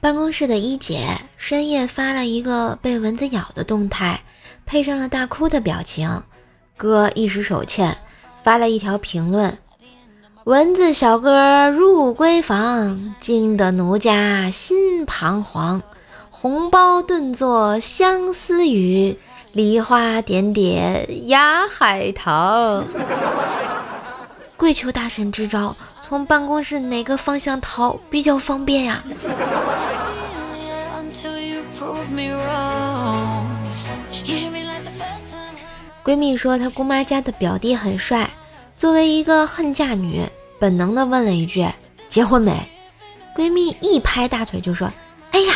办公室的一姐深夜发了一个被蚊子咬的动态，配上了大哭的表情。哥一时手欠，发了一条评论：“蚊子小哥入闺房，惊得奴家心彷徨。红包顿作相思雨，梨花点点压海棠。”跪求大神支招，从办公室哪个方向逃比较方便呀？闺蜜说她姑妈家的表弟很帅，作为一个恨嫁女，本能的问了一句：“结婚没？”闺蜜一拍大腿就说：“哎呀，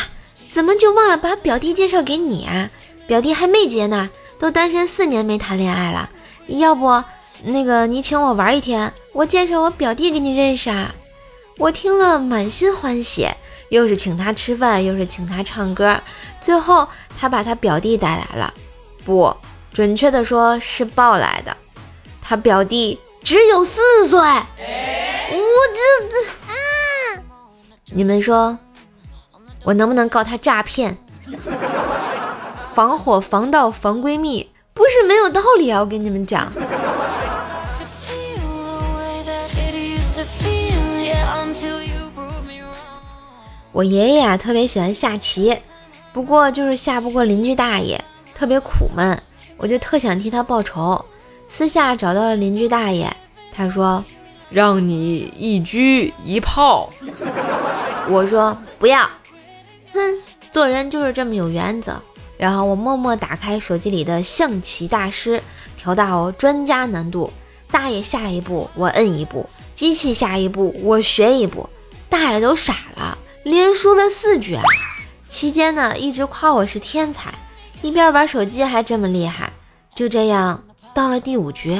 怎么就忘了把表弟介绍给你啊？表弟还没结呢，都单身四年没谈恋爱了，要不？”那个，你请我玩一天，我介绍我表弟给你认识啊！我听了满心欢喜，又是请他吃饭，又是请他唱歌，最后他把他表弟带来了，不准确的说是抱来的。他表弟只有四岁，我这这啊！你们说，我能不能告他诈骗？防火防盗防闺蜜，不是没有道理啊！我跟你们讲。我爷爷啊特别喜欢下棋，不过就是下不过邻居大爷，特别苦闷。我就特想替他报仇，私下找到了邻居大爷，他说让你一狙一炮。我说不要，哼，做人就是这么有原则。然后我默默打开手机里的象棋大师，调到专家难度。大爷下一步我摁一步，机器下一步我学一步，大爷都傻了。连输了四局，期间呢一直夸我是天才，一边玩手机还这么厉害。就这样到了第五局，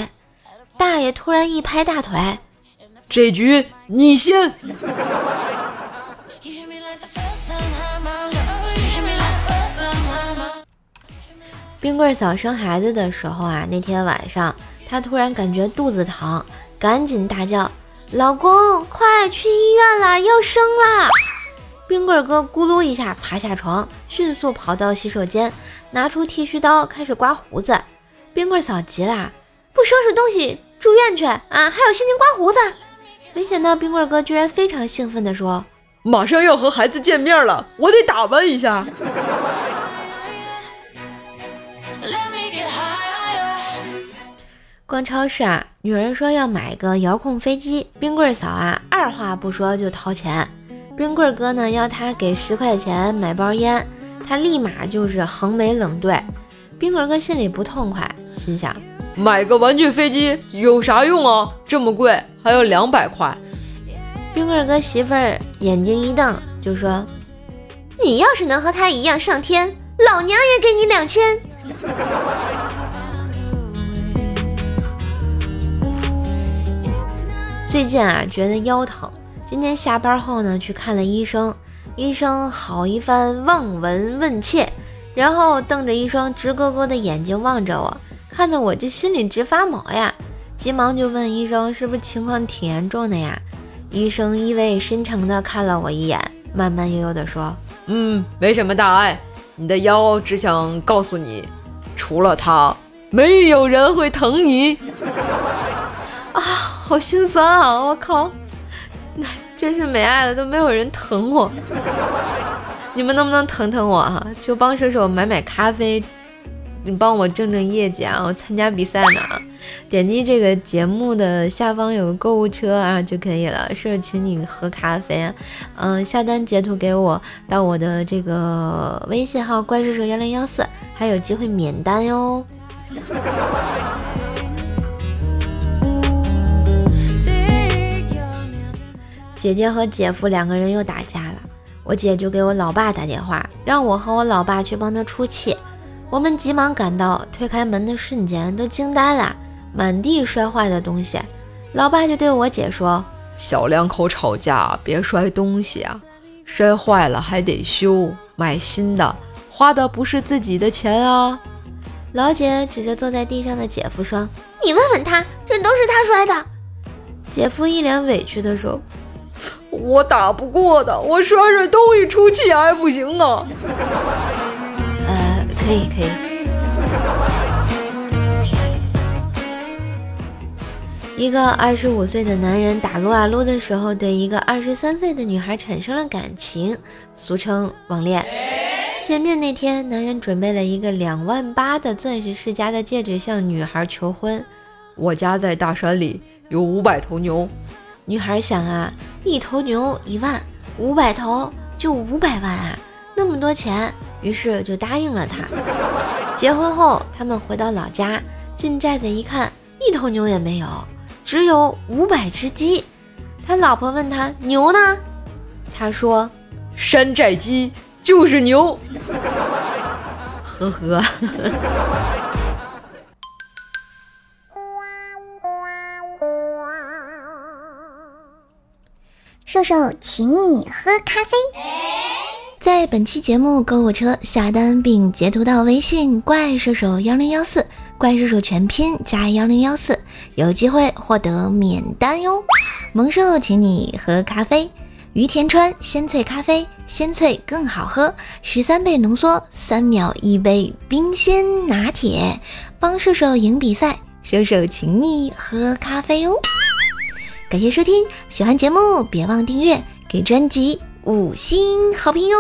大爷突然一拍大腿：“这局你先。”冰棍嫂生孩子的时候啊，那天晚上她突然感觉肚子疼，赶紧大叫：“老公，快去医院了，要生了！”冰棍哥咕噜一下爬下床，迅速跑到洗手间，拿出剃须刀开始刮胡子。冰棍嫂急了，不收拾东西住院去啊？还有心情刮胡子？没想到冰棍哥居然非常兴奋地说：“马上要和孩子见面了，我得打扮一下。”逛超市啊，女人说要买个遥控飞机，冰棍嫂啊二话不说就掏钱。冰棍哥呢要他给十块钱买包烟，他立马就是横眉冷对。冰棍哥心里不痛快，心想买个玩具飞机有啥用啊？这么贵，还要两百块。冰棍哥媳妇儿眼睛一瞪，就说：“你要是能和他一样上天，老娘也给你两千。”最近啊，觉得腰疼。今天下班后呢，去看了医生。医生好一番望闻问切，然后瞪着一双直勾勾的眼睛望着我，看得我这心里直发毛呀。急忙就问医生，是不是情况挺严重的呀？医生意味深长地看了我一眼，慢慢悠悠地说：“嗯，没什么大碍。你的腰只想告诉你，除了他，没有人会疼你。”好心酸啊！我靠。那真是没爱了，都没有人疼我。你们能不能疼疼我哈？就帮射手买买咖啡，你帮我挣挣业绩啊！我参加比赛呢。点击这个节目的下方有个购物车啊就可以了，射手请你喝咖啡。嗯，下单截图给我到我的这个微信号怪射手幺零幺四，还有机会免单哟。姐姐和姐夫两个人又打架了，我姐就给我老爸打电话，让我和我老爸去帮他出气。我们急忙赶到，推开门的瞬间都惊呆了，满地摔坏的东西。老爸就对我姐说：“小两口吵架别摔东西啊，摔坏了还得修，买新的，花的不是自己的钱啊。”老姐指着坐在地上的姐夫说：“你问问他，这都是他摔的。”姐夫一脸委屈地说。我打不过的，我摔摔东西出气还不行啊？呃，可以可以。一个二十五岁的男人打撸啊撸的时候，对一个二十三岁的女孩产生了感情，俗称网恋。见面那天，男人准备了一个两万八的钻石世家的戒指向女孩求婚。我家在大山里，有五百头牛。女孩想啊，一头牛一万，五百头就五百万啊，那么多钱，于是就答应了他。结婚后，他们回到老家，进寨子一看，一头牛也没有，只有五百只鸡。他老婆问他牛呢？他说山寨鸡就是牛。呵呵。瘦瘦，请你喝咖啡。在本期节目购物车下单并截图到微信“怪兽手幺零幺四”，怪兽手全拼加幺零幺四，有机会获得免单哟。萌兽请你喝咖啡，于田川鲜萃咖啡，鲜萃更好喝，十三倍浓缩，三秒一杯冰鲜拿铁，帮射手赢比赛，射手请你喝咖啡哦。感谢收听，喜欢节目别忘订阅，给专辑五星好评哟。